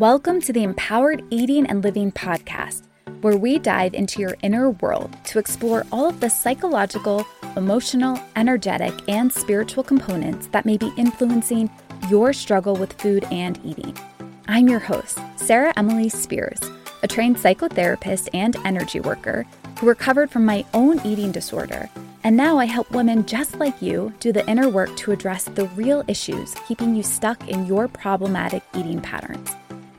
Welcome to the Empowered Eating and Living podcast, where we dive into your inner world to explore all of the psychological, emotional, energetic, and spiritual components that may be influencing your struggle with food and eating. I'm your host, Sarah Emily Speers, a trained psychotherapist and energy worker who recovered from my own eating disorder. And now I help women just like you do the inner work to address the real issues keeping you stuck in your problematic eating patterns.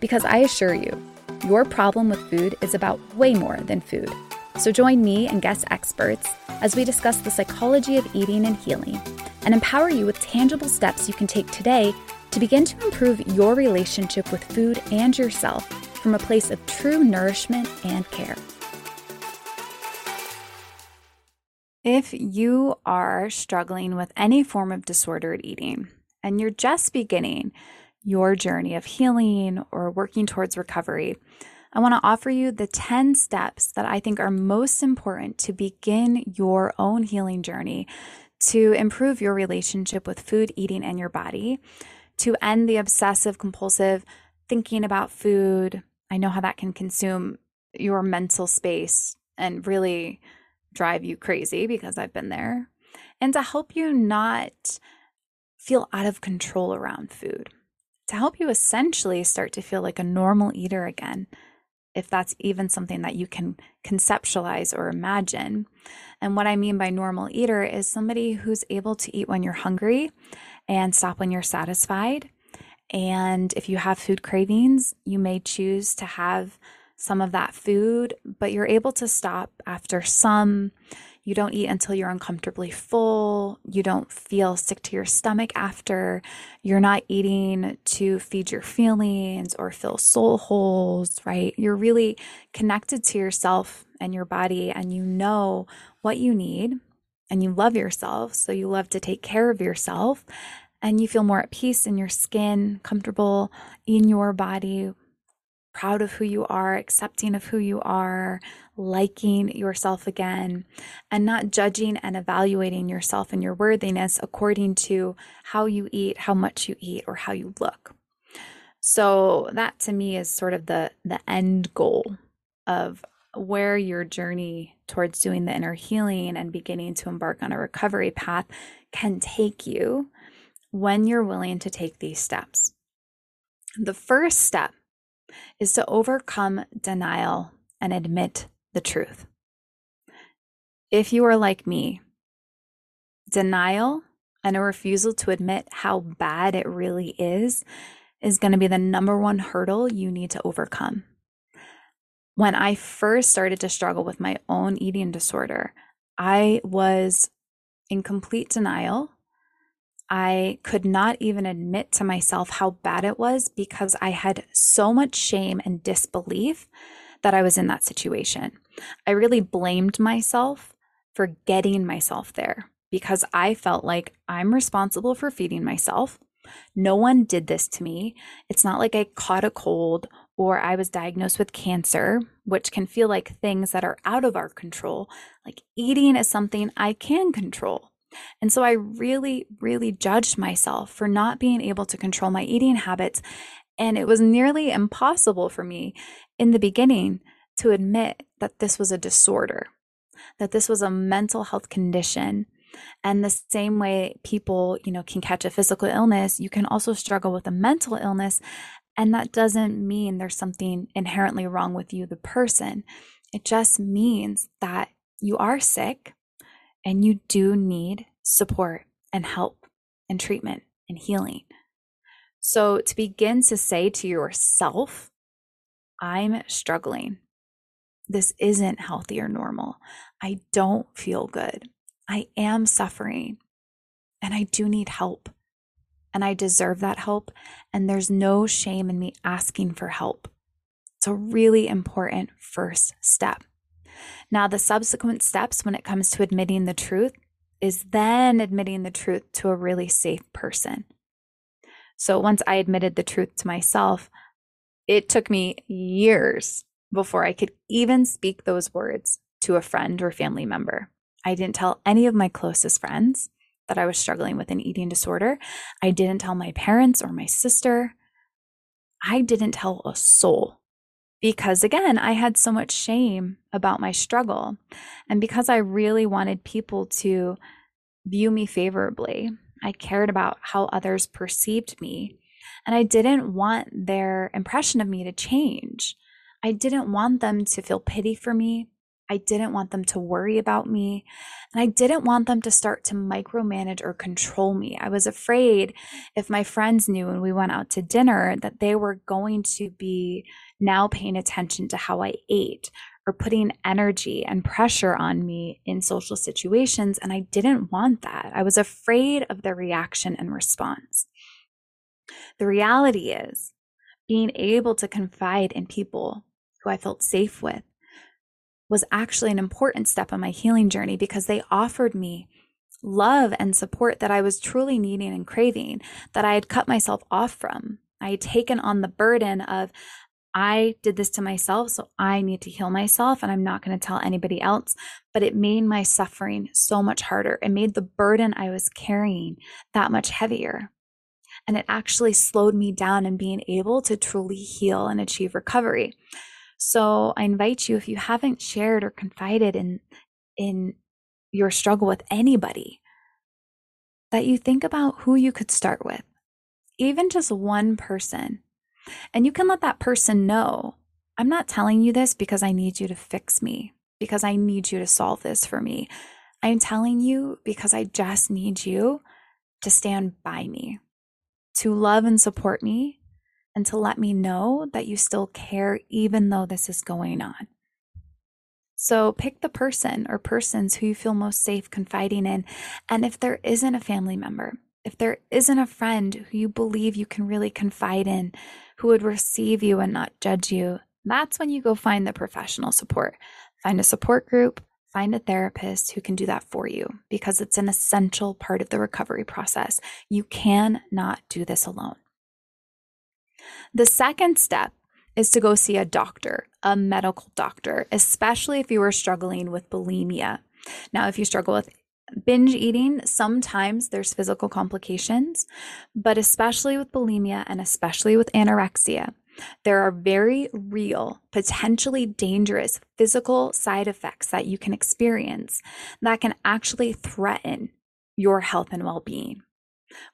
Because I assure you, your problem with food is about way more than food. So join me and guest experts as we discuss the psychology of eating and healing and empower you with tangible steps you can take today to begin to improve your relationship with food and yourself from a place of true nourishment and care. If you are struggling with any form of disordered eating and you're just beginning, your journey of healing or working towards recovery, I want to offer you the 10 steps that I think are most important to begin your own healing journey to improve your relationship with food, eating, and your body, to end the obsessive compulsive thinking about food. I know how that can consume your mental space and really drive you crazy because I've been there, and to help you not feel out of control around food to help you essentially start to feel like a normal eater again, if that's even something that you can conceptualize or imagine. And what I mean by normal eater is somebody who's able to eat when you're hungry and stop when you're satisfied. And if you have food cravings, you may choose to have some of that food, but you're able to stop after some you don't eat until you're uncomfortably full. You don't feel sick to your stomach after. You're not eating to feed your feelings or fill soul holes, right? You're really connected to yourself and your body, and you know what you need, and you love yourself. So you love to take care of yourself, and you feel more at peace in your skin, comfortable in your body, proud of who you are, accepting of who you are, liking yourself again, and not judging and evaluating yourself and your worthiness according to how you eat, how much you eat, or how you look. So that to me is sort of the the end goal of where your journey towards doing the inner healing and beginning to embark on a recovery path can take you when you're willing to take these steps. The first step is to overcome denial and admit the truth. If you are like me, denial and a refusal to admit how bad it really is is going to be the number one hurdle you need to overcome. When I first started to struggle with my own eating disorder, I was in complete denial I could not even admit to myself how bad it was because I had so much shame and disbelief that I was in that situation. I really blamed myself for getting myself there because I felt like I'm responsible for feeding myself. No one did this to me. It's not like I caught a cold or I was diagnosed with cancer, which can feel like things that are out of our control. Like eating is something I can control. And so I really, really judged myself for not being able to control my eating habits. And it was nearly impossible for me in the beginning to admit that this was a disorder, that this was a mental health condition. And the same way people, you know, can catch a physical illness, you can also struggle with a mental illness. And that doesn't mean there's something inherently wrong with you, the person. It just means that you are sick and you do need support and help and treatment and healing. So, to begin to say to yourself, I'm struggling. This isn't healthy or normal. I don't feel good. I am suffering and I do need help. And I deserve that help. And there's no shame in me asking for help. It's a really important first step. Now, the subsequent steps when it comes to admitting the truth is then admitting the truth to a really safe person. So once I admitted the truth to myself, it took me years before I could even speak those words to a friend or family member. I didn't tell any of my closest friends that I was struggling with an eating disorder. I didn't tell my parents or my sister. I didn't tell a soul because, again, I had so much shame about my struggle. And because I really wanted people to view me favorably, I cared about how others perceived me. And I didn't want their impression of me to change. I didn't want them to feel pity for me. I didn't want them to worry about me. And I didn't want them to start to micromanage or control me. I was afraid if my friends knew when we went out to dinner that they were going to be now paying attention to how I ate or putting energy and pressure on me in social situations. And I didn't want that. I was afraid of their reaction and response. The reality is being able to confide in people who I felt safe with was actually an important step on my healing journey because they offered me love and support that I was truly needing and craving, that I had cut myself off from. I had taken on the burden of, I did this to myself, so I need to heal myself, and I'm not going to tell anybody else. But it made my suffering so much harder. It made the burden I was carrying that much heavier. And it actually slowed me down in being able to truly heal and achieve recovery. So I invite you, if you haven't shared or confided in, in your struggle with anybody, that you think about who you could start with, even just one person. And you can let that person know I'm not telling you this because I need you to fix me, because I need you to solve this for me. I'm telling you because I just need you to stand by me, to love and support me, and to let me know that you still care, even though this is going on. So pick the person or persons who you feel most safe confiding in. And if there isn't a family member, if there isn't a friend who you believe you can really confide in, who would receive you and not judge you, that's when you go find the professional support. Find a support group, find a therapist who can do that for you because it's an essential part of the recovery process. You cannot do this alone. The second step is to go see a doctor, a medical doctor, especially if you are struggling with bulimia. Now, if you struggle with binge eating, sometimes there's physical complications, but especially with bulimia and especially with anorexia, there are very real, potentially dangerous physical side effects that you can experience that can actually threaten your health and well being.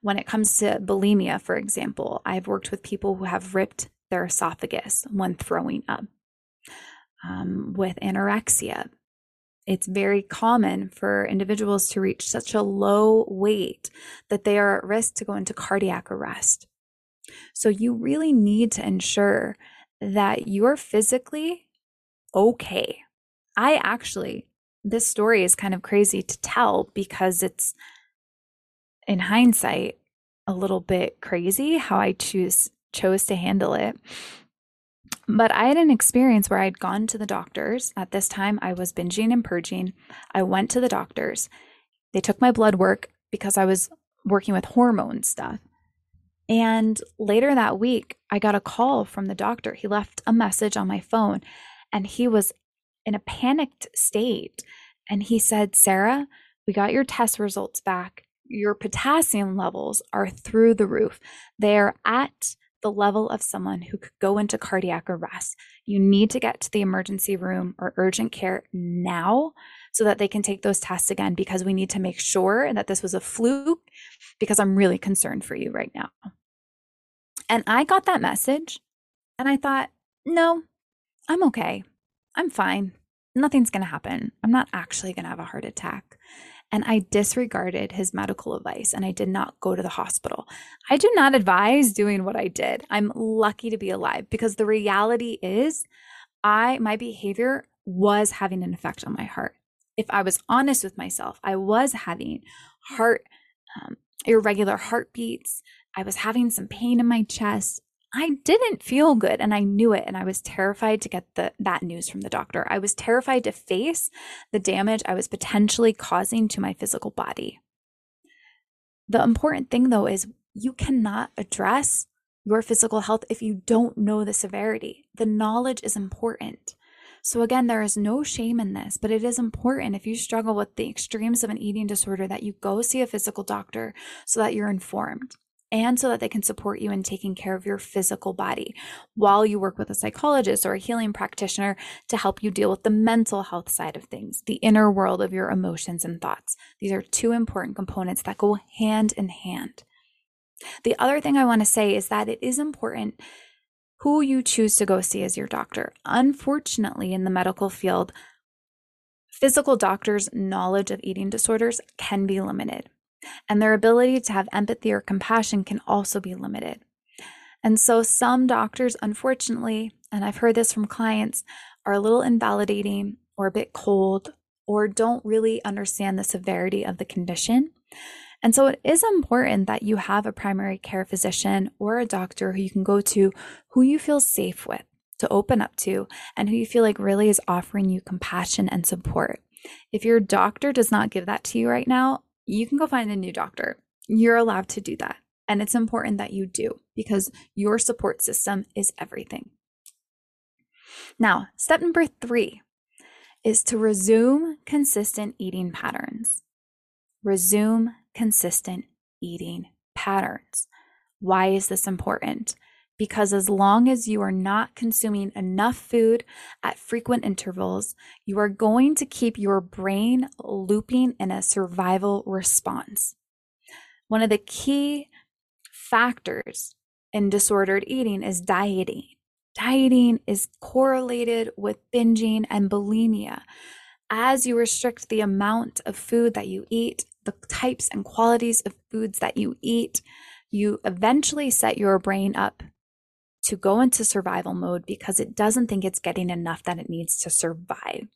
When it comes to bulimia, for example, I've worked with people who have ripped their esophagus when throwing up. Um, with anorexia, it's very common for individuals to reach such a low weight that they are at risk to go into cardiac arrest. So, you really need to ensure that you're physically okay. I actually, this story is kind of crazy to tell because it's in hindsight, a little bit crazy how I choose chose to handle it. But I had an experience where I'd gone to the doctors. At this time, I was binging and purging. I went to the doctors. They took my blood work because I was working with hormone stuff. And later that week, I got a call from the doctor. He left a message on my phone and he was in a panicked state. And he said, Sarah, we got your test results back your potassium levels are through the roof. They're at the level of someone who could go into cardiac arrest. You need to get to the emergency room or urgent care now so that they can take those tests again because we need to make sure that this was a fluke because I'm really concerned for you right now. And I got that message and I thought, no, I'm okay. I'm fine. Nothing's going to happen. I'm not actually going to have a heart attack and I disregarded his medical advice and I did not go to the hospital. I do not advise doing what I did. I'm lucky to be alive because the reality is I my behavior was having an effect on my heart. If I was honest with myself, I was having heart um, irregular heartbeats. I was having some pain in my chest. I didn't feel good and I knew it and I was terrified to get the that news from the doctor. I was terrified to face the damage I was potentially causing to my physical body. The important thing though is you cannot address your physical health if you don't know the severity. The knowledge is important. So, again, there is no shame in this, but it is important if you struggle with the extremes of an eating disorder that you go see a physical doctor so that you're informed. And so that they can support you in taking care of your physical body while you work with a psychologist or a healing practitioner to help you deal with the mental health side of things, the inner world of your emotions and thoughts. These are two important components that go hand in hand. The other thing I want to say is that it is important who you choose to go see as your doctor. Unfortunately, in the medical field, physical doctors' knowledge of eating disorders can be limited and their ability to have empathy or compassion can also be limited. And so, some doctors, unfortunately, and I've heard this from clients, are a little invalidating or a bit cold or don't really understand the severity of the condition. And so, it is important that you have a primary care physician or a doctor who you can go to who you feel safe with to open up to and who you feel like really is offering you compassion and support. If your doctor does not give that to you right now, you can go find a new doctor. You're allowed to do that. And it's important that you do because your support system is everything. Now, step number three is to resume consistent eating patterns. Resume consistent eating patterns. Why is this important? Because as long as you are not consuming enough food at frequent intervals, you are going to keep your brain looping in a survival response. One of the key factors in disordered eating is dieting. Dieting is correlated with binging and bulimia. As you restrict the amount of food that you eat, the types and qualities of foods that you eat, you eventually set your brain up to go into survival mode because it doesn't think it's getting enough that it needs to survive.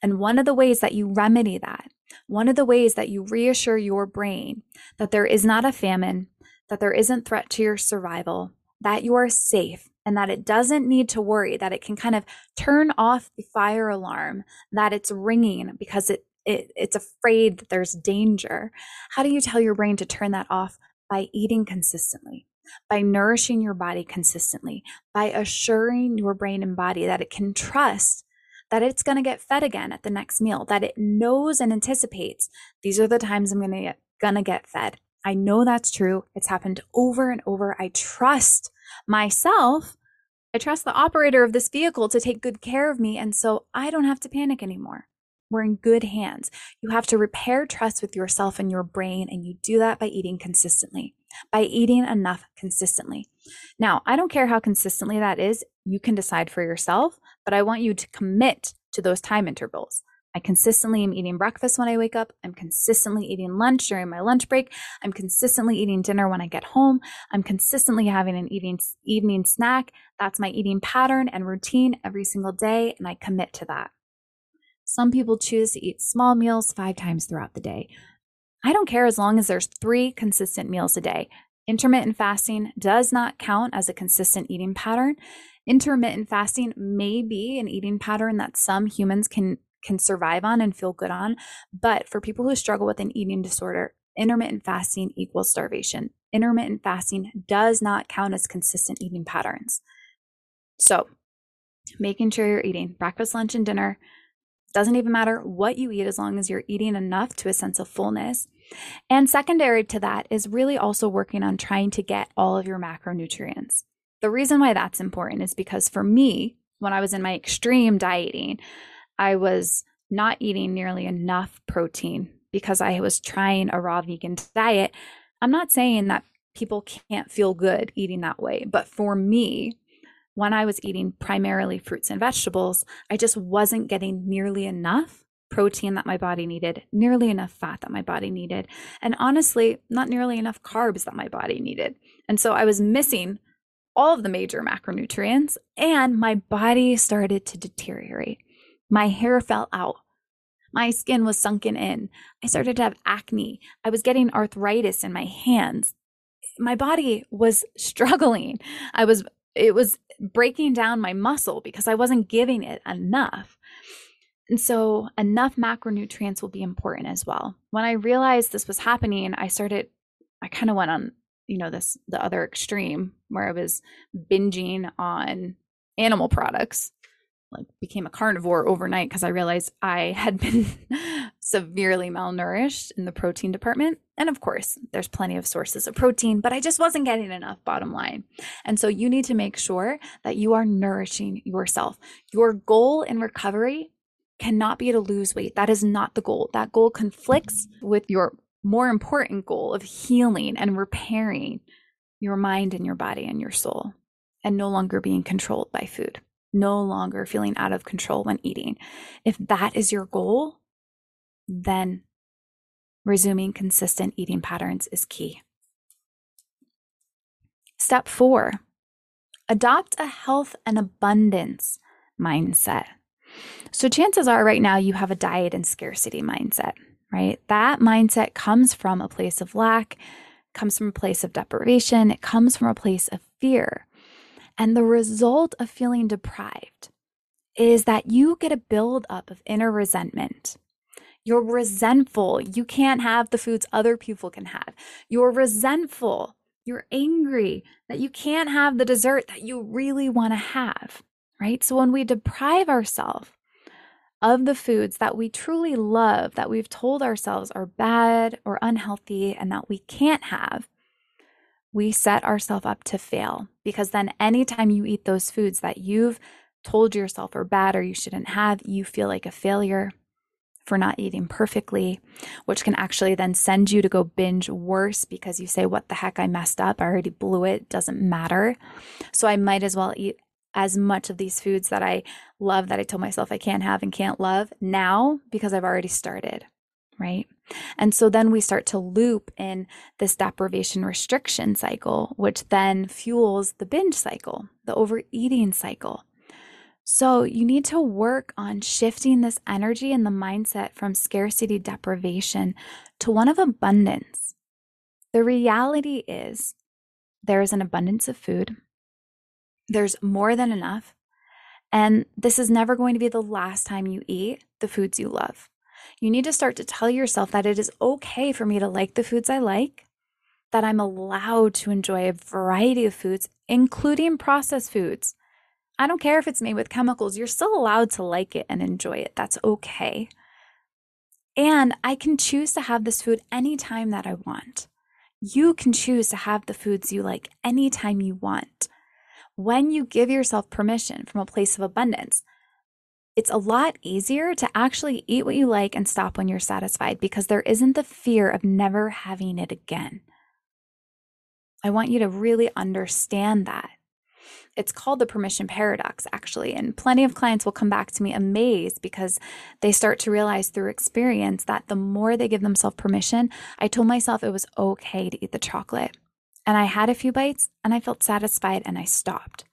And one of the ways that you remedy that, one of the ways that you reassure your brain that there is not a famine, that there isn't threat to your survival, that you are safe, and that it doesn't need to worry, that it can kind of turn off the fire alarm that it's ringing because it, it it's afraid that there's danger. How do you tell your brain to turn that off? By eating consistently by nourishing your body consistently, by assuring your brain and body that it can trust that it's going to get fed again at the next meal, that it knows and anticipates these are the times I'm going to get going to get fed. I know that's true. It's happened over and over. I trust myself. I trust the operator of this vehicle to take good care of me. And so I don't have to panic anymore. We're in good hands. You have to repair trust with yourself and your brain, and you do that by eating consistently, by eating enough consistently. Now, I don't care how consistently that is, you can decide for yourself, but I want you to commit to those time intervals. I consistently am eating breakfast when I wake up. I'm consistently eating lunch during my lunch break. I'm consistently eating dinner when I get home. I'm consistently having an evening, evening snack. That's my eating pattern and routine every single day, and I commit to that. Some people choose to eat small meals five times throughout the day. I don't care as long as there's three consistent meals a day. Intermittent fasting does not count as a consistent eating pattern. Intermittent fasting may be an eating pattern that some humans can can survive on and feel good on, but for people who struggle with an eating disorder, intermittent fasting equals starvation. Intermittent fasting does not count as consistent eating patterns. So, making sure you're eating breakfast, lunch, and dinner doesn't even matter what you eat as long as you're eating enough to a sense of fullness. And secondary to that is really also working on trying to get all of your macronutrients. The reason why that's important is because for me, when I was in my extreme dieting, I was not eating nearly enough protein because I was trying a raw vegan diet. I'm not saying that people can't feel good eating that way, but for me, when I was eating primarily fruits and vegetables, I just wasn't getting nearly enough protein that my body needed, nearly enough fat that my body needed, and honestly, not nearly enough carbs that my body needed. And so I was missing all of the major macronutrients, and my body started to deteriorate. My hair fell out. My skin was sunken in. I started to have acne. I was getting arthritis in my hands. My body was struggling. I was it was breaking down my muscle because I wasn't giving it enough. And so, enough macronutrients will be important as well. When I realized this was happening, I started, I kind of went on, you know, this, the other extreme where I was binging on animal products like became a carnivore overnight because I realized I had been severely malnourished in the protein department. And of course, there's plenty of sources of protein, but I just wasn't getting enough bottom line. And so you need to make sure that you are nourishing yourself. Your goal in recovery cannot be to lose weight. That is not the goal. That goal conflicts with your more important goal of healing and repairing your mind and your body and your soul and no longer being controlled by food, no longer feeling out of control when eating. If that is your goal, then resuming consistent eating patterns is key. Step four, adopt a health and abundance mindset. So, chances are right now you have a diet and scarcity mindset, right? That mindset comes from a place of lack, comes from a place of deprivation, it comes from a place of fear. And the result of feeling deprived is that you get a buildup of inner resentment. You're resentful. You can't have the foods other people can have. You're resentful. You're angry that you can't have the dessert that you really want to have, right? So when we deprive ourselves of the foods that we truly love, that we've told ourselves are bad or unhealthy and that we can't have, we set ourselves up to fail because then anytime you eat those foods that you've told yourself are bad or you shouldn't have, you feel like a failure for not eating perfectly, which can actually then send you to go binge worse because you say, What the heck? I messed up. I already blew it. Doesn't matter. So I might as well eat as much of these foods that I love that I told myself I can't have and can't love now because I've already started. Right. And so then we start to loop in this deprivation restriction cycle, which then fuels the binge cycle, the overeating cycle. So you need to work on shifting this energy and the mindset from scarcity deprivation to one of abundance. The reality is there is an abundance of food, there's more than enough. And this is never going to be the last time you eat the foods you love. You need to start to tell yourself that it is okay for me to like the foods I like, that I'm allowed to enjoy a variety of foods, including processed foods. I don't care if it's made with chemicals, you're still allowed to like it and enjoy it. That's okay. And I can choose to have this food anytime that I want. You can choose to have the foods you like anytime you want. When you give yourself permission from a place of abundance, it's a lot easier to actually eat what you like and stop when you're satisfied because there isn't the fear of never having it again. I want you to really understand that. It's called the permission paradox, actually. And plenty of clients will come back to me amazed because they start to realize through experience that the more they give themselves permission, I told myself it was okay to eat the chocolate. And I had a few bites and I felt satisfied and I stopped.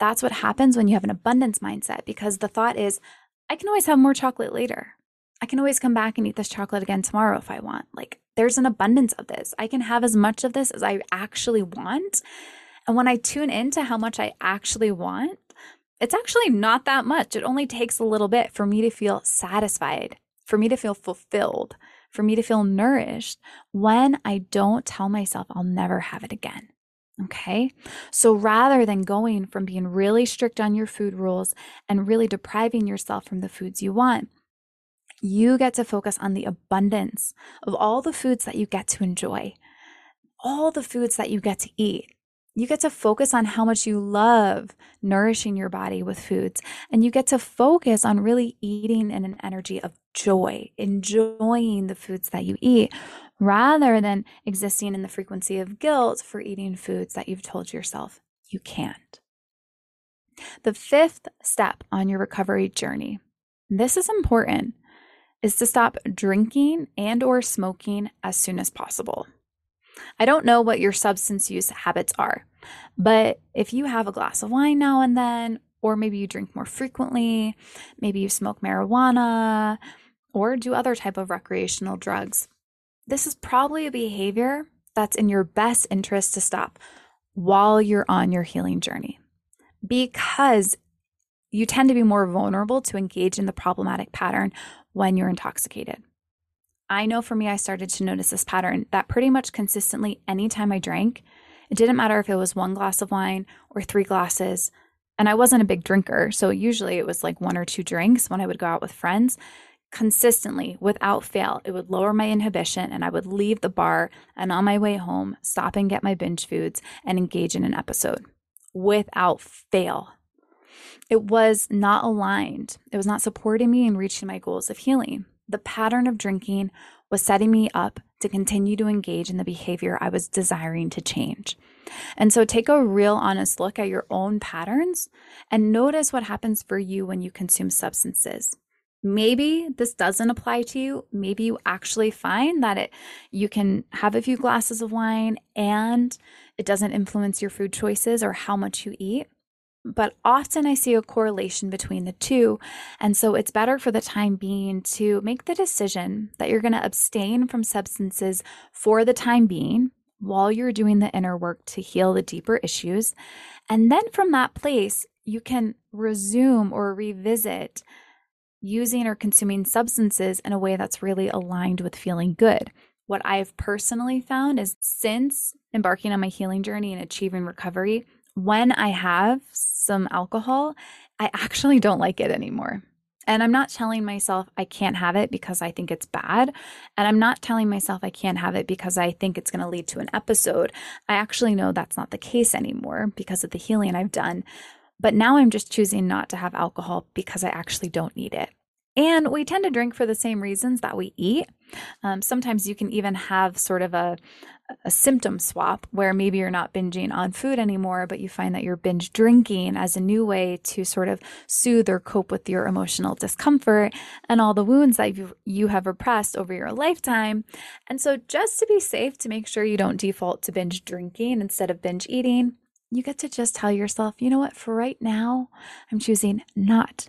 That's what happens when you have an abundance mindset because the thought is, I can always have more chocolate later. I can always come back and eat this chocolate again tomorrow if I want. Like, there's an abundance of this. I can have as much of this as I actually want. And when I tune into how much I actually want, it's actually not that much. It only takes a little bit for me to feel satisfied, for me to feel fulfilled, for me to feel nourished when I don't tell myself I'll never have it again. Okay. So rather than going from being really strict on your food rules and really depriving yourself from the foods you want, you get to focus on the abundance of all the foods that you get to enjoy, all the foods that you get to eat. You get to focus on how much you love nourishing your body with foods, and you get to focus on really eating in an energy of joy, enjoying the foods that you eat, rather than existing in the frequency of guilt for eating foods that you've told yourself you can't. The fifth step on your recovery journey, this is important, is to stop drinking and or smoking as soon as possible. I don't know what your substance use habits are, but if you have a glass of wine now and then, or maybe you drink more frequently, maybe you smoke marijuana or do other type of recreational drugs, this is probably a behavior that's in your best interest to stop while you're on your healing journey because you tend to be more vulnerable to engage in the problematic pattern when you're intoxicated. I know for me, I started to notice this pattern that pretty much consistently, anytime I drank, it didn't matter if it was one glass of wine or three glasses, And I wasn't a big drinker. So usually it was like one or two drinks when I would go out with friends. Consistently, without fail, it would lower my inhibition and I would leave the bar and on my way home, stop and get my binge foods and engage in an episode without fail. It was not aligned. It was not supporting me in reaching my goals of healing. The pattern of drinking was setting me up to continue to engage in the behavior I was desiring to change. And so take a real honest look at your own patterns and notice what happens for you when you consume substances. Maybe this doesn't apply to you. Maybe you actually find that it you can have a few glasses of wine and it doesn't influence your food choices or how much you eat. But often I see a correlation between the two. And so it's better for the time being to make the decision that you're going to abstain from substances for the time being while you're doing the inner work to heal the deeper issues. And then from that place, you can resume or revisit using or consuming substances in a way that's really aligned with feeling good. What I've personally found is since embarking on my healing journey and achieving recovery, when I have some alcohol, I actually don't like it anymore. And I'm not telling myself I can't have it because I think it's bad. And I'm not telling myself I can't have it because I think it's going to lead to an episode. I actually know that's not the case anymore because of the healing I've done. But now I'm just choosing not to have alcohol because I actually don't need it. And we tend to drink for the same reasons that we eat. Um, sometimes you can even have sort of a, a symptom swap where maybe you're not binging on food anymore, but you find that you're binge drinking as a new way to sort of soothe or cope with your emotional discomfort and all the wounds that you, you have repressed over your lifetime. And so, just to be safe, to make sure you don't default to binge drinking instead of binge eating, you get to just tell yourself, you know what, for right now, I'm choosing not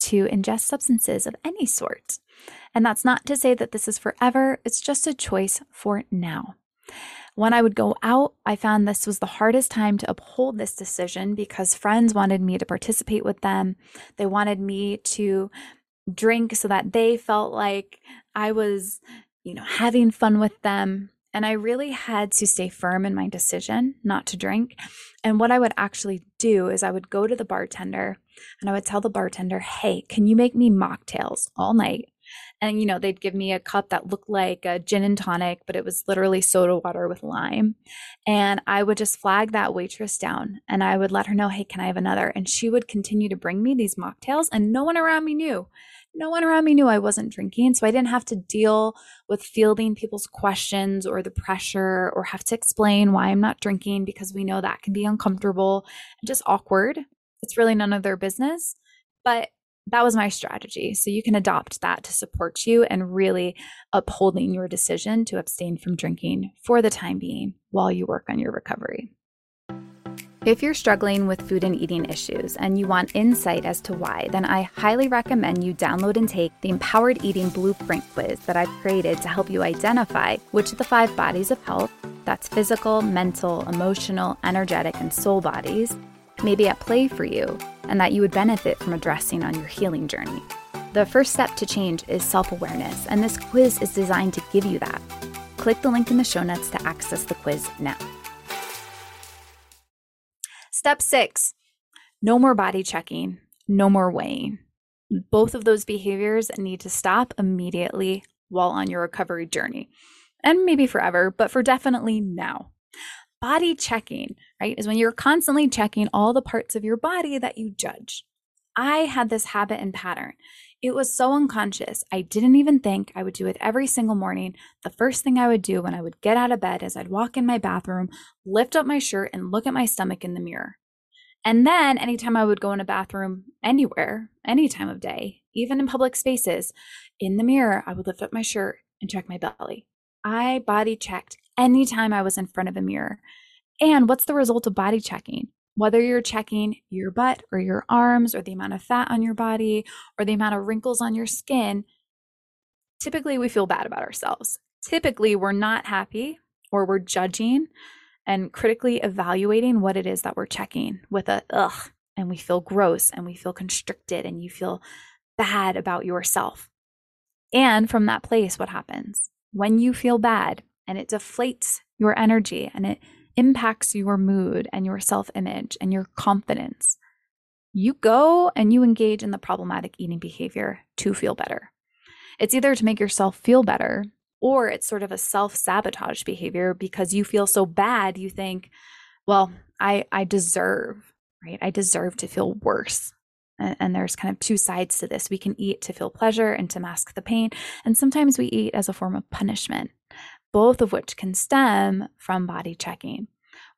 to ingest substances of any sort. And that's not to say that this is forever, it's just a choice for now. When I would go out, I found this was the hardest time to uphold this decision because friends wanted me to participate with them. They wanted me to drink so that they felt like I was, you know, having fun with them. And I really had to stay firm in my decision not to drink. And what I would actually do is I would go to the bartender and I would tell the bartender, hey, can you make me mocktails all night? And, you know, they'd give me a cup that looked like a gin and tonic, but it was literally soda water with lime. And I would just flag that waitress down and I would let her know, hey, can I have another? And she would continue to bring me these mocktails, and no one around me knew. No one around me knew I wasn't drinking. So I didn't have to deal with fielding people's questions or the pressure or have to explain why I'm not drinking because we know that can be uncomfortable and just awkward. It's really none of their business. But that was my strategy. So you can adopt that to support you and really upholding your decision to abstain from drinking for the time being while you work on your recovery. If you're struggling with food and eating issues and you want insight as to why, then I highly recommend you download and take the Empowered Eating Blueprint quiz that I've created to help you identify which of the five bodies of health that's physical, mental, emotional, energetic, and soul bodies may be at play for you and that you would benefit from addressing on your healing journey. The first step to change is self awareness, and this quiz is designed to give you that. Click the link in the show notes to access the quiz now. Step six no more body checking, no more weighing. Both of those behaviors need to stop immediately while on your recovery journey. And maybe forever, but for definitely now. Body checking, right, is when you're constantly checking all the parts of your body that you judge. I had this habit and pattern. It was so unconscious. I didn't even think I would do it every single morning. The first thing I would do when I would get out of bed is I'd walk in my bathroom, lift up my shirt, and look at my stomach in the mirror. And then anytime I would go in a bathroom anywhere, any time of day, even in public spaces, in the mirror, I would lift up my shirt and check my belly. I body checked anytime I was in front of a mirror. And what's the result of body checking? Whether you're checking your butt or your arms or the amount of fat on your body or the amount of wrinkles on your skin, typically we feel bad about ourselves. Typically, we're not happy or we're judging and critically evaluating what it is that we're checking with a ugh, and we feel gross and we feel constricted and you feel bad about yourself. And from that place, what happens? When you feel bad and it deflates your energy and it impacts your mood and your self image and your confidence. you go and you engage in the problematic eating behavior to feel better. It's either to make yourself feel better or it's sort of a self sabotage behavior because you feel so bad, you think, well, I, I deserve, right? I deserve to feel worse. And, and there's kind of two sides to this. We can eat to feel pleasure and to mask the pain. And sometimes we eat as a form of punishment, both of which can stem from body checking.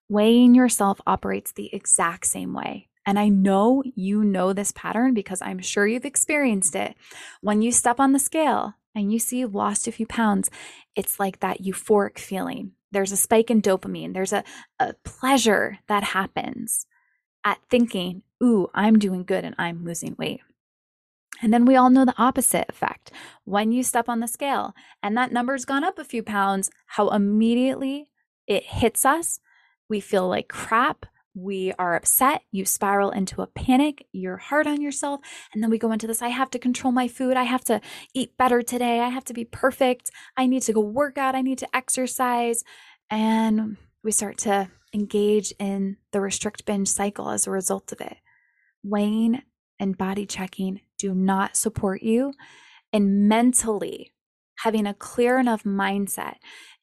Weighing yourself operates the exact same way. And I know you know this pattern because I'm sure you've experienced it. When you step on the scale and you see you've lost a few pounds, it's like that euphoric feeling. There's a spike in dopamine, there's a, a pleasure that happens at thinking, ooh, I'm doing good and I'm losing weight. And then we all know the opposite effect. When you step on the scale and that number's gone up a few pounds, how immediately it hits us. We feel like crap we are upset, you spiral into a panic, you're hard on yourself, and then we go into this I have to control my food, I have to eat better today, I have to be perfect, I need to go work out, I need to exercise. And we start to engage in the restrict binge cycle as a result of it. Weighing and body checking do not support you in mentally having a clear enough mindset,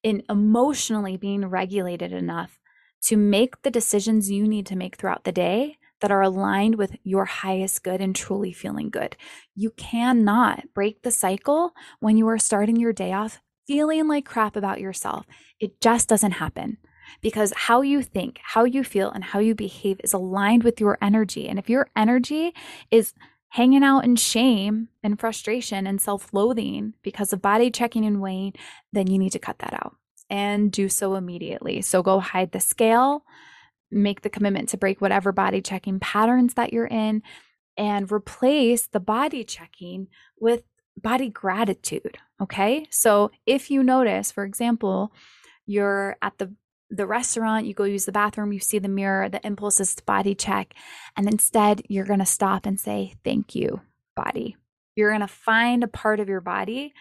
in emotionally being regulated enough to make the decisions you need to make throughout the day that are aligned with your highest good and truly feeling good. You cannot break the cycle when you are starting your day off feeling like crap about yourself. It just doesn't happen because how you think, how you feel, and how you behave is aligned with your energy. And if your energy is hanging out in shame and frustration and self loathing because of body checking and weighing, then you need to cut that out and do so immediately. So go hide the scale, make the commitment to break whatever body checking patterns that you're in, and replace the body checking with body gratitude. Okay. So if you notice, for example, you're at the the restaurant, you go use the bathroom, you see the mirror, the impulse is to body check, and instead you're going to stop and say, Thank you, body. You're going to find a part of your body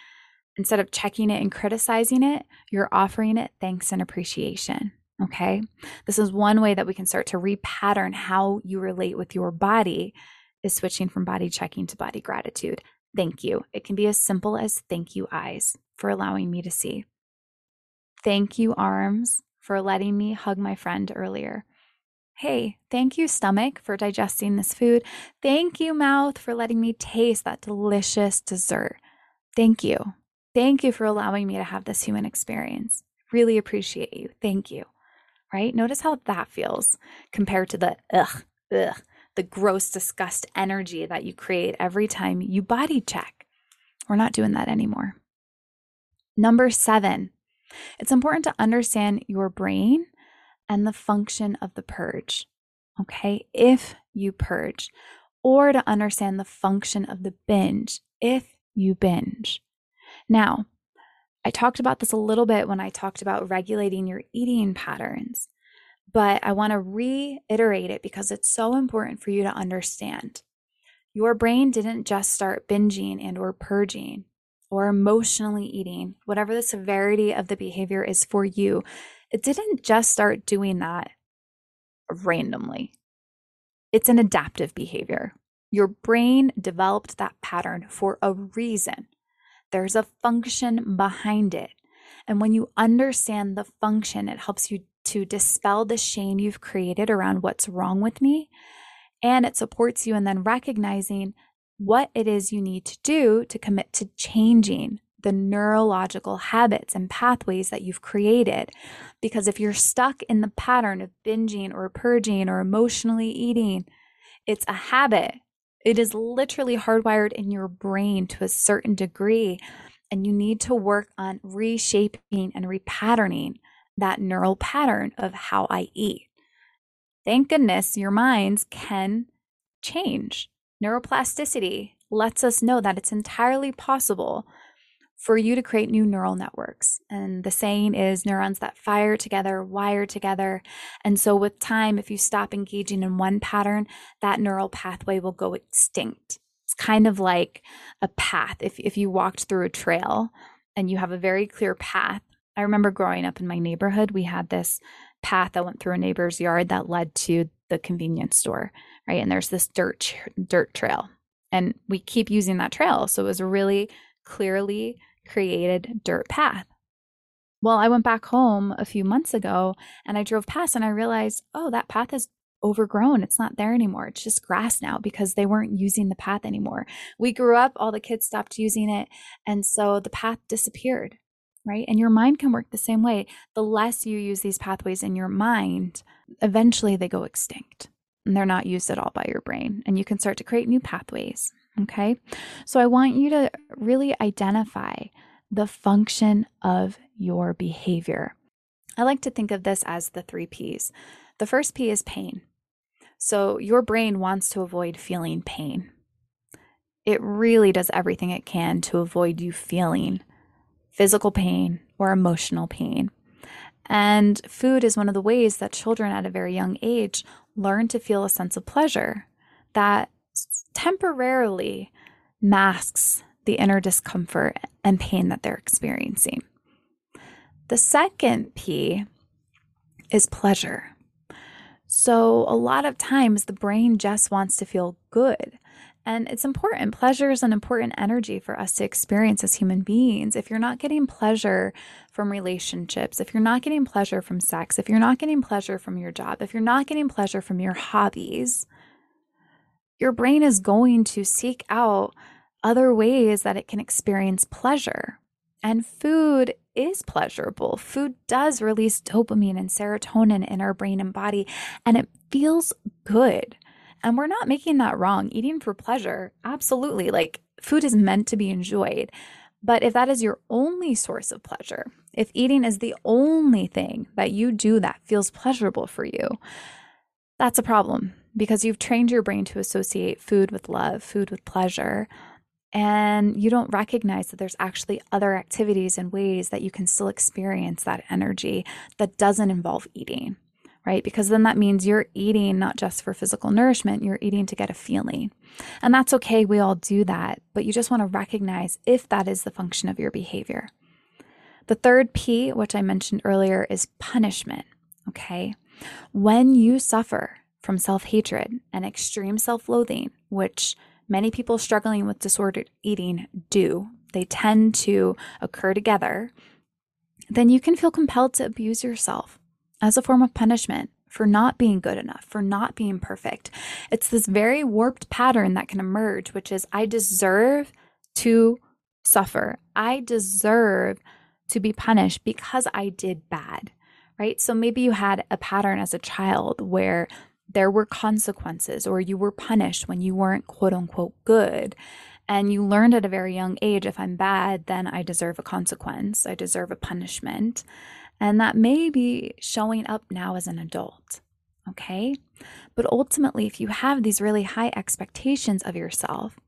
instead of checking it and criticizing it, you're offering it thanks and appreciation. Okay. This is one way that we can start to repattern how you relate with your body is switching from body checking to body gratitude. Thank you. It can be as simple as thank you, eyes, for allowing me to see. Thank you, arms, for letting me hug my friend earlier. Hey, thank you, stomach, for digesting this food. Thank you, mouth, for letting me taste that delicious dessert. Thank you. Thank you for allowing me to have this human experience. Really appreciate you. Thank you. Right? Notice how that feels compared to the ugh, ugh, the gross disgust energy that you create every time you body check. We're not doing that anymore. Number seven, it's important to understand your brain and the function of the purge. Okay. If you purge, or to understand the function of the binge if you binge. Now, I talked about this a little bit when I talked about regulating your eating patterns, but I want to reiterate it because it's so important for you to understand. Your brain didn't just start binging and or purging or emotionally eating, whatever the severity of the behavior is for you. It didn't just start doing that randomly. It's an adaptive behavior. Your brain developed that pattern for a reason. There's a function behind it. And when you understand the function, it helps you to dispel the shame you've created around what's wrong with me. And it supports you in then recognizing what it is you need to do to commit to changing the neurological habits and pathways that you've created. Because if you're stuck in the pattern of binging or purging or emotionally eating, it's a habit it is literally hardwired in your brain to a certain degree. And you need to work on reshaping and repatterning that neural pattern of how I eat. Thank goodness your minds can change. Neuroplasticity lets us know that it's entirely possible for you to create new neural networks. And the saying is neurons that fire together, wire together. And so, with time, if you stop engaging in one pattern, that neural pathway will go extinct. It's kind of like a path. If, if you walked through a trail and you have a very clear path, I remember growing up in my neighborhood, we had this path that went through a neighbor's yard that led to the convenience store, right? And there's this dirt dirt trail. And we keep using that trail. So it was a really clearly created dirt path. Well, I went back home a few months ago and I drove past and I realized, oh, that path is overgrown. It's not there anymore. It's just grass now because they weren't using the path anymore. We grew up, all the kids stopped using it. And so the path disappeared, right? And your mind can work the same way. The less you use these pathways in your mind, eventually they go extinct and they're not used at all by your brain. And you can start to create new pathways. Okay. So I want you to really identify the function of your behavior. I like to think of this as the three P's. The first P is pain. So your brain wants to avoid feeling pain. It really does everything it can to avoid you feeling physical pain or emotional pain. And food is one of the ways that children at a very young age learn to feel a sense of pleasure that temporarily masks the inner discomfort and pain that they're experiencing. The second P is pleasure. So, a lot of times the brain just wants to feel good. And it's important. Pleasure is an important energy for us to experience as human beings. If you're not getting pleasure from relationships, if you're not getting pleasure from sex, if you're not getting pleasure from your job, if you're not getting pleasure from your hobbies, your brain is going to seek out other ways that it can experience pleasure. And food is pleasurable. Food does release dopamine and serotonin in our brain and body, and it feels good. And we're not making that wrong. Eating for pleasure, absolutely. Like food is meant to be enjoyed. But if that is your only source of pleasure, if eating is the only thing that you do that feels pleasurable for you, that's a problem because you've trained your brain to associate food with love, food with pleasure and you don't recognize that there's actually other activities and ways that you can still experience that energy that doesn't involve eating, right? Because then that means you're eating not just for physical nourishment, you're eating to get a feeling. And that's okay, we all do that, but you just want to recognize if that is the function of your behavior. The third P, which I mentioned earlier, is punishment, okay? When you suffer from self hatred and extreme self loathing, which many people struggling with disordered eating do, they tend to occur together, then you can feel compelled to abuse yourself as a form of punishment for not being good enough, for not being perfect. It's this very warped pattern that can emerge, which is I deserve to suffer. I deserve to be punished because I did bad, right? So maybe you had a pattern as a child where there were consequences or you were punished when you weren't quote unquote good. And you learned at a very young age if I'm bad, then I deserve a consequence, I deserve a punishment. And that may be showing up now as an adult. Okay. But ultimately, if you have these really high expectations of yourself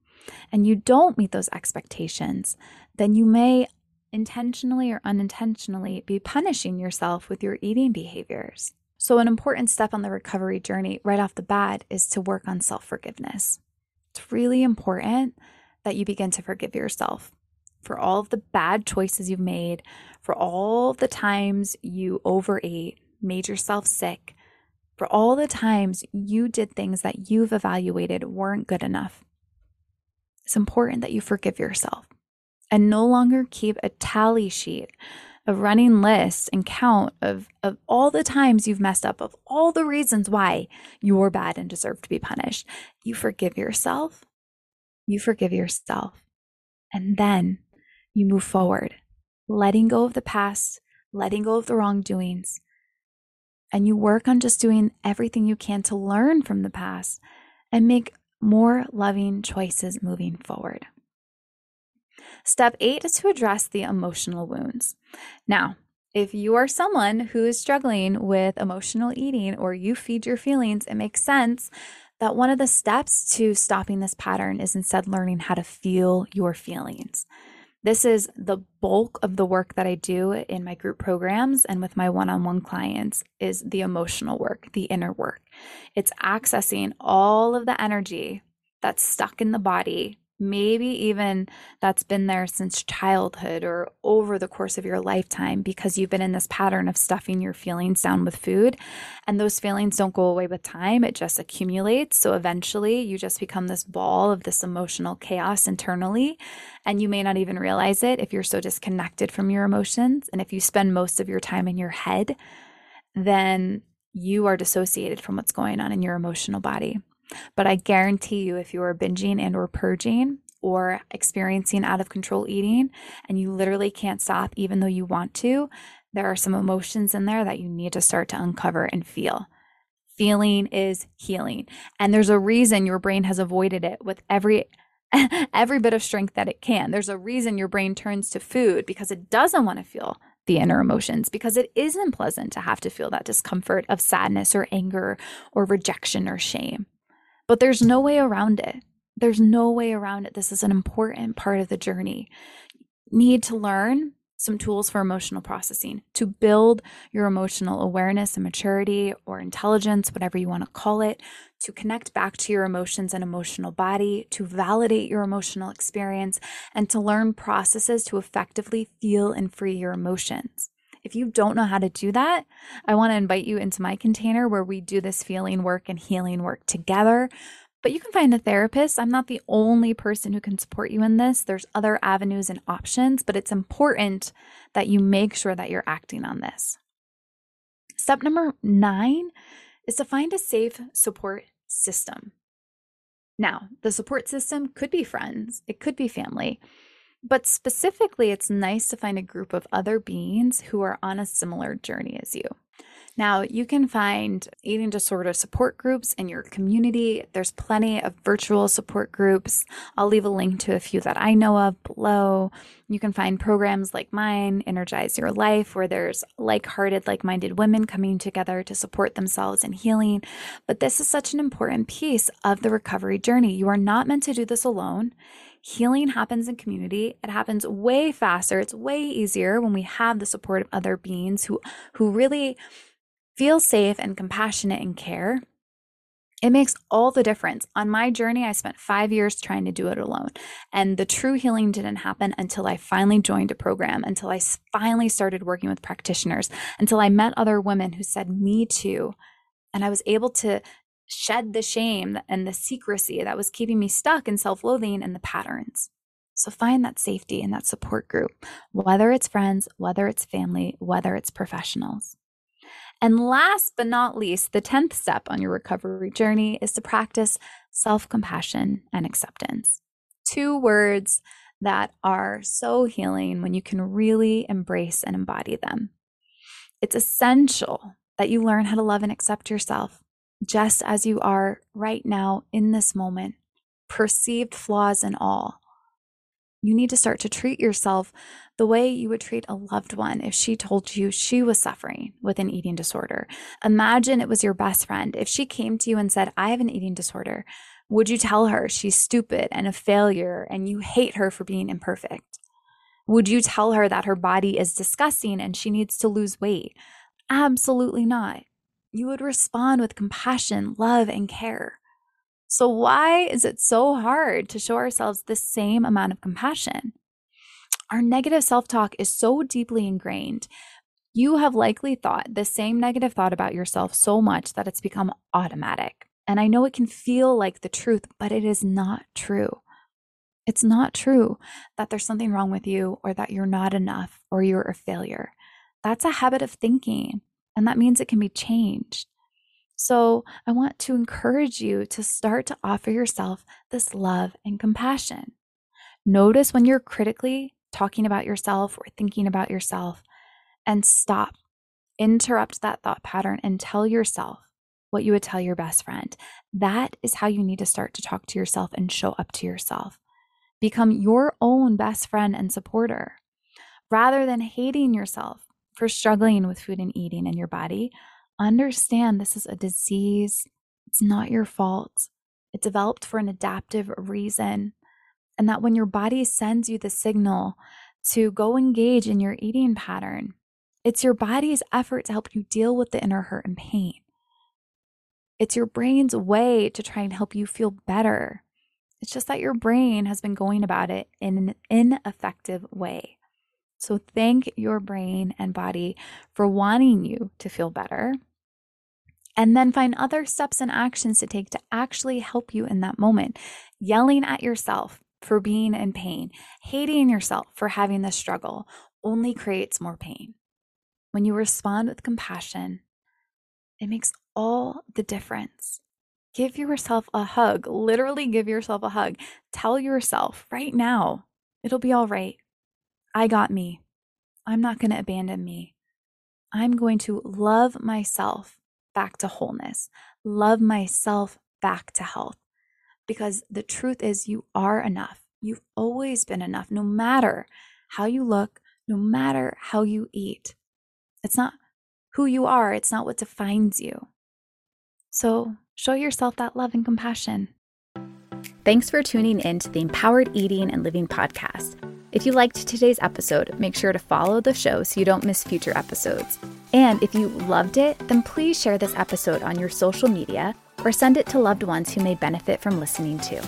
and you don't meet those expectations, then you may intentionally or unintentionally be punishing yourself with your eating behaviors. So, an important step on the recovery journey right off the bat is to work on self forgiveness. It's really important that you begin to forgive yourself for all of the bad choices you've made, for all the times you overate, made yourself sick, for all the times you did things that you've evaluated weren't good enough. It's important that you forgive yourself and no longer keep a tally sheet a running list and count of, of all the times you've messed up, of all the reasons why you're bad and deserve to be punished. You forgive yourself. You forgive yourself. And then you move forward, letting go of the past, letting go of the wrongdoings. And you work on just doing everything you can to learn from the past and make more loving choices moving forward. Step eight is to address the emotional wounds. Now, if you are someone who is struggling with emotional eating or you feed your feelings, it makes sense that one of the steps to stopping this pattern is instead learning how to feel your feelings. This is the bulk of the work that I do in my group programs and with my one-on-one clients is the emotional work, the inner work. It's accessing all of the energy that's stuck in the body Maybe even that's been there since childhood or over the course of your lifetime because you've been in this pattern of stuffing your feelings down with food. And those feelings don't go away with time, it just accumulates. So eventually you just become this ball of this emotional chaos internally. And you may not even realize it if you're so disconnected from your emotions. And if you spend most of your time in your head, then you are dissociated from what's going on in your emotional body. But I guarantee you, if you are binging and or purging or experiencing out of control eating and you literally can't stop even though you want to, there are some emotions in there that you need to start to uncover and feel. Feeling is healing. And there's a reason your brain has avoided it with every every bit of strength that it can. There's a reason your brain turns to food because it doesn't want to feel the inner emotions because it isn't pleasant to have to feel that discomfort of sadness or anger or rejection or shame. But there's no way around it. There's no way around it. This is an important part of the journey. Need to learn some tools for emotional processing to build your emotional awareness and maturity or intelligence, whatever you want to call it, to connect back to your emotions and emotional body, to validate your emotional experience, and to learn processes to effectively feel and free your emotions. If you don't know how to do that, I want to invite you into my container where we do this feeling work and healing work together. But you can find a therapist. I'm not the only person who can support you in this. There's other avenues and options, but it's important that you make sure that you're acting on this. Step number nine is to find a safe support system. Now, the support system could be friends, it could be family, but specifically, it's nice to find a group of other beings who are on a similar journey as you. Now, you can find eating disorder support groups in your community. There's plenty of virtual support groups. I'll leave a link to a few that I know of below. You can find programs like mine, Innergize Your Life, where there's like hearted, like minded women coming together to support themselves in healing. But this is such an important piece of the recovery journey. You are not meant to do this alone. Healing happens in community. It happens way faster. It's way easier when we have the support of other beings who who really feel safe and compassionate and care. It makes all the difference. On my journey, I spent five years trying to do it alone. And the true healing didn't happen until I finally joined a program, until I finally started working with practitioners, until I met other women who said, Me too. And I was able to shed the shame and the secrecy that was keeping me stuck in self loathing and the patterns. So find that safety and that support group, whether it's friends, whether it's family, whether it's professionals. And last but not least, the 10th step on your recovery journey is to practice self compassion and acceptance. Two words that are so healing when you can really embrace and embody them. It's essential that you learn how to love and accept yourself just as you are right now in this moment, perceived flaws and all. You need to start to treat yourself the way you would treat a loved one if she told you she was suffering with an eating disorder. Imagine it was your best friend. If she came to you and said, I have an eating disorder, would you tell her she's stupid and a failure and you hate her for being imperfect? Would you tell her that her body is disgusting and she needs to lose weight? Absolutely not you would respond with compassion, love, and care. So, why is it so hard to show ourselves the same amount of compassion? Our negative self talk is so deeply ingrained. You have likely thought the same negative thought about yourself so much that it's become automatic. And I know it can feel like the truth, but it is not true. It's not true that there's something wrong with you or that you're not enough or you're a failure. That's a habit of thinking. And that means it can be changed. So I want to encourage you to start to offer yourself this love and compassion. Notice when you're critically talking about yourself or thinking about yourself and stop. Interrupt that thought pattern and tell yourself what you would tell your best friend. That is how you need to start to talk to yourself and show up to yourself. Become your own best friend and supporter. Rather than hating yourself for struggling with food and eating in your body, understand this is a disease. It's not your fault. It developed for an adaptive reason. And that when your body sends you the signal to go engage in your eating pattern, it's your body's effort to help you deal with the inner hurt and pain. It's your brain's way to try and help you feel better. It's just that your brain has been going about it in an ineffective way. So thank your brain and body for wanting you to feel better. And then find other steps and actions to take to actually help you in that moment. Yelling at yourself for being in pain, hating yourself for having this struggle only creates more pain. When you respond with compassion, it makes all the difference. Give yourself a hug. Literally, give yourself a hug. Tell yourself right now, it'll be all right. I got me. I'm not going to abandon me. I'm going to love myself back to wholeness, love myself back to health. Because the truth is, you are enough. You've always been enough, no matter how you look, no matter how you eat. It's not who you are, it's not what defines you. So show yourself that love and compassion. Thanks for tuning in to the Empowered Eating and Living podcast. If you liked today's episode, make sure to follow the show so you don't miss future episodes. And if you loved it, then please share this episode on your social media or send it to loved ones who may benefit from listening to.